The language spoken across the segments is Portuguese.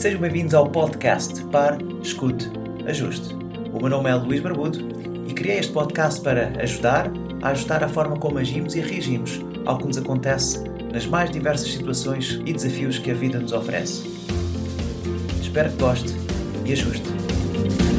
sejam bem-vindos ao podcast Par, Escute, Ajuste. O meu nome é Luís Barbudo e criei este podcast para ajudar a ajustar a forma como agimos e reagimos ao que nos acontece nas mais diversas situações e desafios que a vida nos oferece. Espero que goste e ajuste.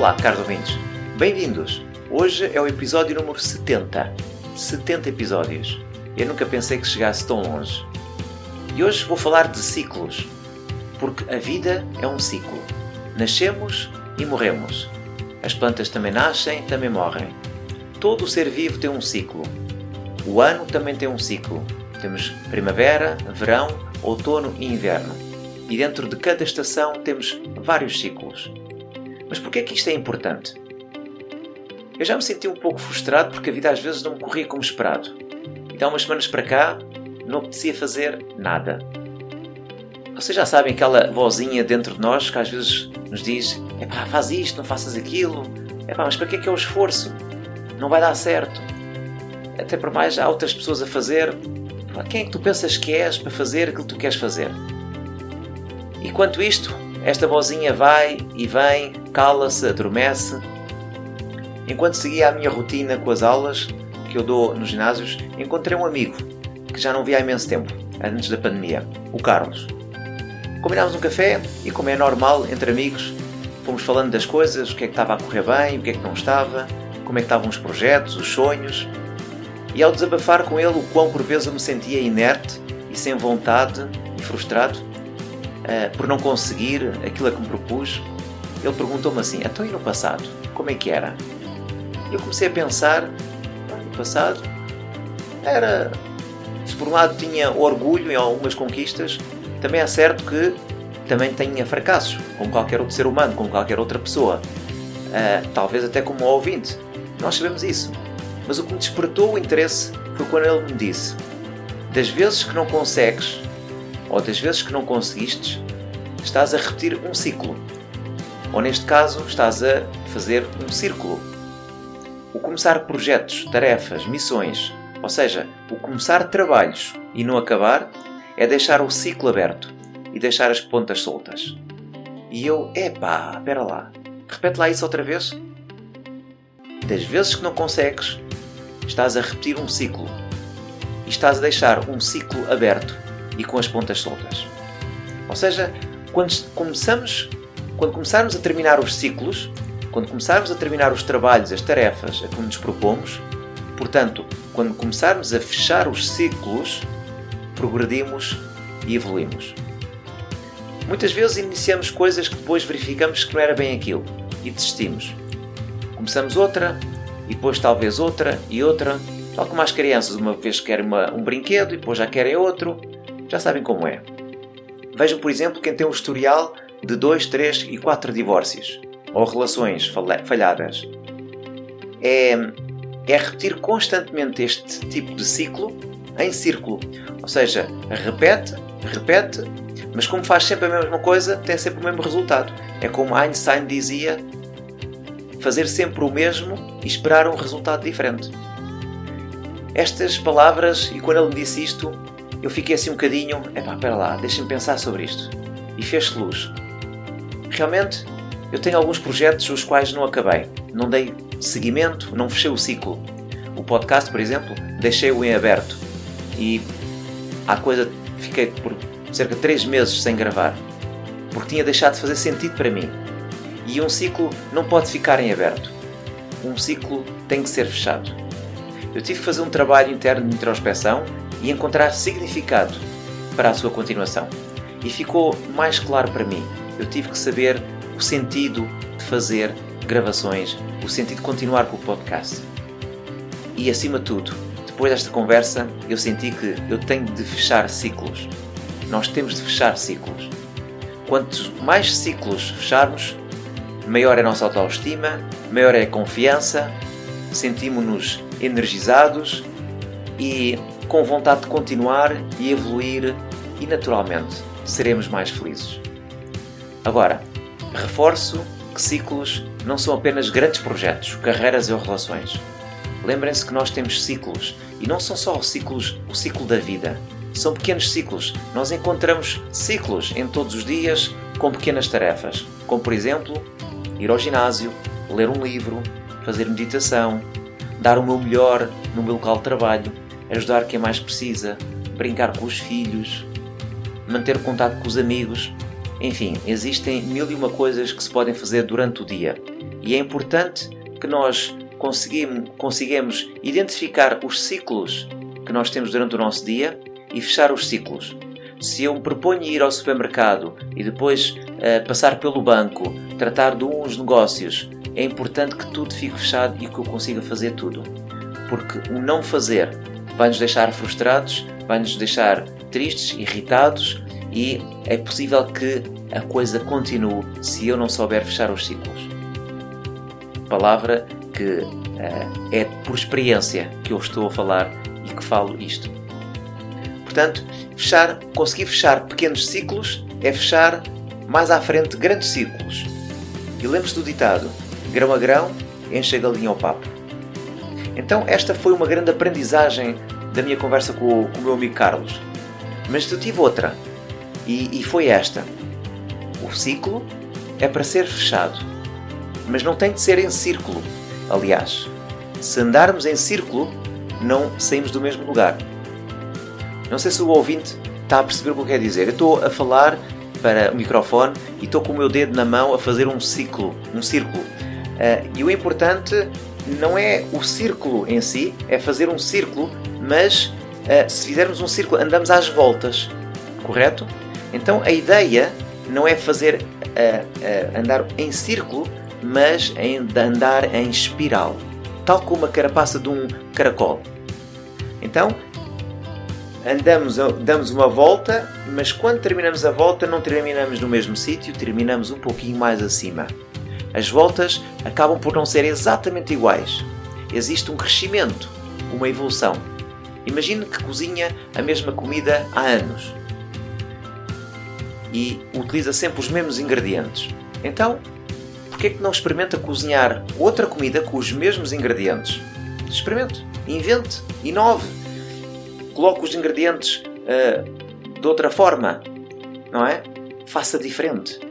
Olá, caros ouvintes. Bem-vindos! Hoje é o episódio número 70. 70 episódios. Eu nunca pensei que chegasse tão longe. E hoje vou falar de ciclos. Porque a vida é um ciclo. Nascemos e morremos. As plantas também nascem, também morrem. Todo ser vivo tem um ciclo. O ano também tem um ciclo. Temos primavera, verão, outono e inverno. E dentro de cada estação temos vários ciclos. Mas porquê é que isto é importante? Eu já me senti um pouco frustrado porque a vida às vezes não me corria como esperado. E há umas semanas para cá não apetecia fazer nada. Vocês já sabem aquela vozinha dentro de nós que às vezes nos diz: epá, faz isto, não faças aquilo. Epá, mas para que é que é o esforço? Não vai dar certo. Até por mais há outras pessoas a fazer. Quem é que tu pensas que és para fazer aquilo que tu queres fazer? E quanto isto, esta vozinha vai e vem, cala-se, adormece. Enquanto seguia a minha rotina com as aulas que eu dou nos ginásios, encontrei um amigo que já não via há imenso tempo, antes da pandemia, o Carlos. Combinámos um café e, como é normal entre amigos, fomos falando das coisas, o que é que estava a correr bem, o que é que não estava, como é que estavam os projetos, os sonhos. E ao desabafar com ele o quão por vezes eu me sentia inerte e sem vontade e frustrado, uh, por não conseguir aquilo a que me propus, ele perguntou-me assim: então e no passado? Como é que era? Eu comecei a pensar: no passado era. Se por um lado tinha orgulho em algumas conquistas, também é certo que também tinha fracassos, como qualquer outro ser humano, como qualquer outra pessoa. Uh, talvez até como ouvinte. Nós sabemos isso. Mas o que me despertou o interesse foi quando ele me disse: das vezes que não consegues ou das vezes que não conseguistes, estás a repetir um ciclo. Ou neste caso, estás a fazer um círculo. O começar projetos, tarefas, missões, ou seja, o começar trabalhos e não acabar, é deixar o ciclo aberto e deixar as pontas soltas. E eu, epá, espera lá, repete lá isso outra vez. Das vezes que não consegues, estás a repetir um ciclo e estás a deixar um ciclo aberto e com as pontas soltas. Ou seja, quando começamos, quando começarmos a terminar os ciclos, quando começarmos a terminar os trabalhos, as tarefas a que nos propomos, portanto, quando começarmos a fechar os ciclos, progredimos e evoluímos. Muitas vezes iniciamos coisas que depois verificamos que não era bem aquilo e desistimos. Começamos outra e depois talvez outra e outra, tal como as crianças, uma vez querem uma, um brinquedo e depois já querem outro, já sabem como é. Vejam, por exemplo, quem tem um historial de 2, 3 e 4 divórcios ou relações falhadas. É, é repetir constantemente este tipo de ciclo em círculo. Ou seja, repete, repete, mas como faz sempre a mesma coisa, tem sempre o mesmo resultado. É como Einstein dizia: fazer sempre o mesmo e esperar um resultado diferente. Estas palavras, e quando ele me disse isto, eu fiquei assim um bocadinho, epá, espera lá, deixa-me pensar sobre isto. E fez-se luz. Realmente, eu tenho alguns projetos os quais não acabei. Não dei seguimento, não fechei o ciclo. O podcast, por exemplo, deixei-o em aberto. E a coisa, fiquei por cerca de 3 meses sem gravar. Porque tinha deixado de fazer sentido para mim. E um ciclo não pode ficar em aberto. Um ciclo tem que ser fechado. Eu tive que fazer um trabalho interno de introspeção e encontrar significado para a sua continuação. E ficou mais claro para mim. Eu tive que saber o sentido de fazer gravações, o sentido de continuar com o podcast. E acima de tudo, depois desta conversa, eu senti que eu tenho de fechar ciclos. Nós temos de fechar ciclos. Quantos mais ciclos fecharmos, maior é a nossa autoestima, maior é a confiança, sentimos-nos energizados e com vontade de continuar e evoluir e naturalmente seremos mais felizes. Agora, reforço que ciclos não são apenas grandes projetos, carreiras ou relações. Lembrem-se que nós temos ciclos e não são só ciclos, o ciclo da vida. São pequenos ciclos. Nós encontramos ciclos em todos os dias com pequenas tarefas, como por exemplo, ir ao ginásio, ler um livro, fazer meditação, dar o meu melhor no meu local de trabalho, ajudar quem mais precisa, brincar com os filhos, manter contato com os amigos. Enfim, existem mil e uma coisas que se podem fazer durante o dia. E é importante que nós consigamos identificar os ciclos que nós temos durante o nosso dia e fechar os ciclos. Se eu me proponho ir ao supermercado e depois uh, passar pelo banco, tratar de uns negócios, é importante que tudo fique fechado e que eu consiga fazer tudo. Porque o não fazer vai nos deixar frustrados, vai nos deixar tristes, irritados e é possível que a coisa continue se eu não souber fechar os ciclos. Palavra que uh, é por experiência que eu estou a falar e que falo isto. Portanto, fechar, conseguir fechar pequenos ciclos é fechar mais à frente grandes ciclos. E lembre-se do ditado: grão a grão, enche a galinha ao papo. Então, esta foi uma grande aprendizagem da minha conversa com, com o meu amigo Carlos. Mas eu tive outra, e, e foi esta: o ciclo é para ser fechado, mas não tem de ser em círculo. Aliás, se andarmos em círculo, não saímos do mesmo lugar. Não sei se o ouvinte está a perceber o que eu quero dizer. Eu estou a falar para o microfone e estou com o meu dedo na mão a fazer um ciclo, um círculo. Uh, e o importante não é o círculo em si, é fazer um círculo, mas uh, se fizermos um círculo, andamos às voltas, correto? Então a ideia não é fazer uh, andar em círculo, mas em andar em espiral, tal como a carapaça de um caracol. Então andamos, damos uma volta, mas quando terminamos a volta não terminamos no mesmo sítio, terminamos um pouquinho mais acima. As voltas acabam por não ser exatamente iguais. Existe um crescimento, uma evolução. Imagine que cozinha a mesma comida há anos e utiliza sempre os mesmos ingredientes. Então, por que é que não experimenta cozinhar outra comida com os mesmos ingredientes? Experimente, invente, inove, coloque os ingredientes uh, de outra forma, não é? Faça diferente.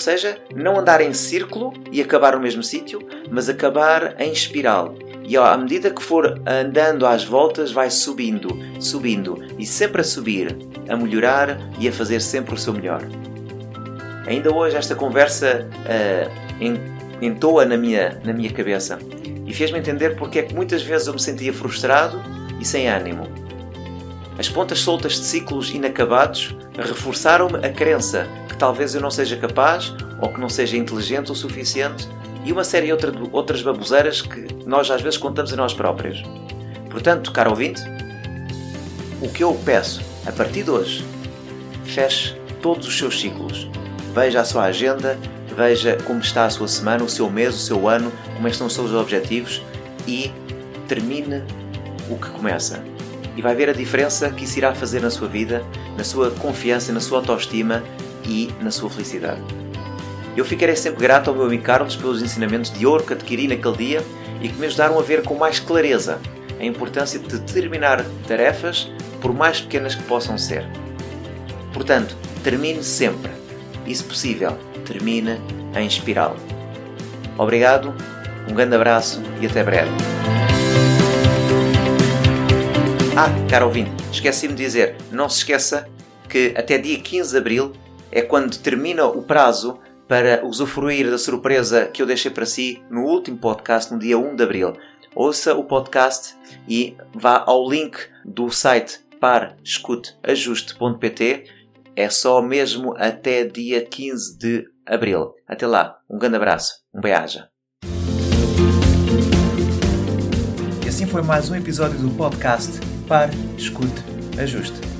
Ou seja, não andar em círculo e acabar no mesmo sítio, mas acabar em espiral. E ó, à medida que for andando às voltas, vai subindo, subindo e sempre a subir, a melhorar e a fazer sempre o seu melhor. Ainda hoje esta conversa uh, entoa na minha, na minha cabeça e fez-me entender porque é que muitas vezes eu me sentia frustrado e sem ânimo. As pontas soltas de ciclos inacabados reforçaram-me a crença talvez eu não seja capaz ou que não seja inteligente o suficiente e uma série de outra, outras baboseiras que nós às vezes contamos a nós próprios. Portanto, caro ouvinte, o que eu peço a partir de hoje, feche todos os seus ciclos. Veja a sua agenda, veja como está a sua semana, o seu mês, o seu ano, como é estão os seus objetivos e termine o que começa. E vai ver a diferença que isso irá fazer na sua vida, na sua confiança, na sua autoestima e na sua felicidade. Eu ficarei sempre grato ao meu amigo Carlos pelos ensinamentos de ouro que adquiri naquele dia e que me ajudaram a ver com mais clareza a importância de determinar tarefas por mais pequenas que possam ser. Portanto, termine sempre, e se possível, termine em espiral. Obrigado, um grande abraço e até breve. Ah, caro ouvinte, esqueci-me de dizer, não se esqueça que até dia 15 de Abril é quando termina o prazo para usufruir da surpresa que eu deixei para si no último podcast, no dia 1 de Abril. Ouça o podcast e vá ao link do site parescuteajuste.pt é só mesmo até dia 15 de abril. Até lá, um grande abraço, um beijo. E assim foi mais um episódio do podcast Pare, Escute, Ajuste.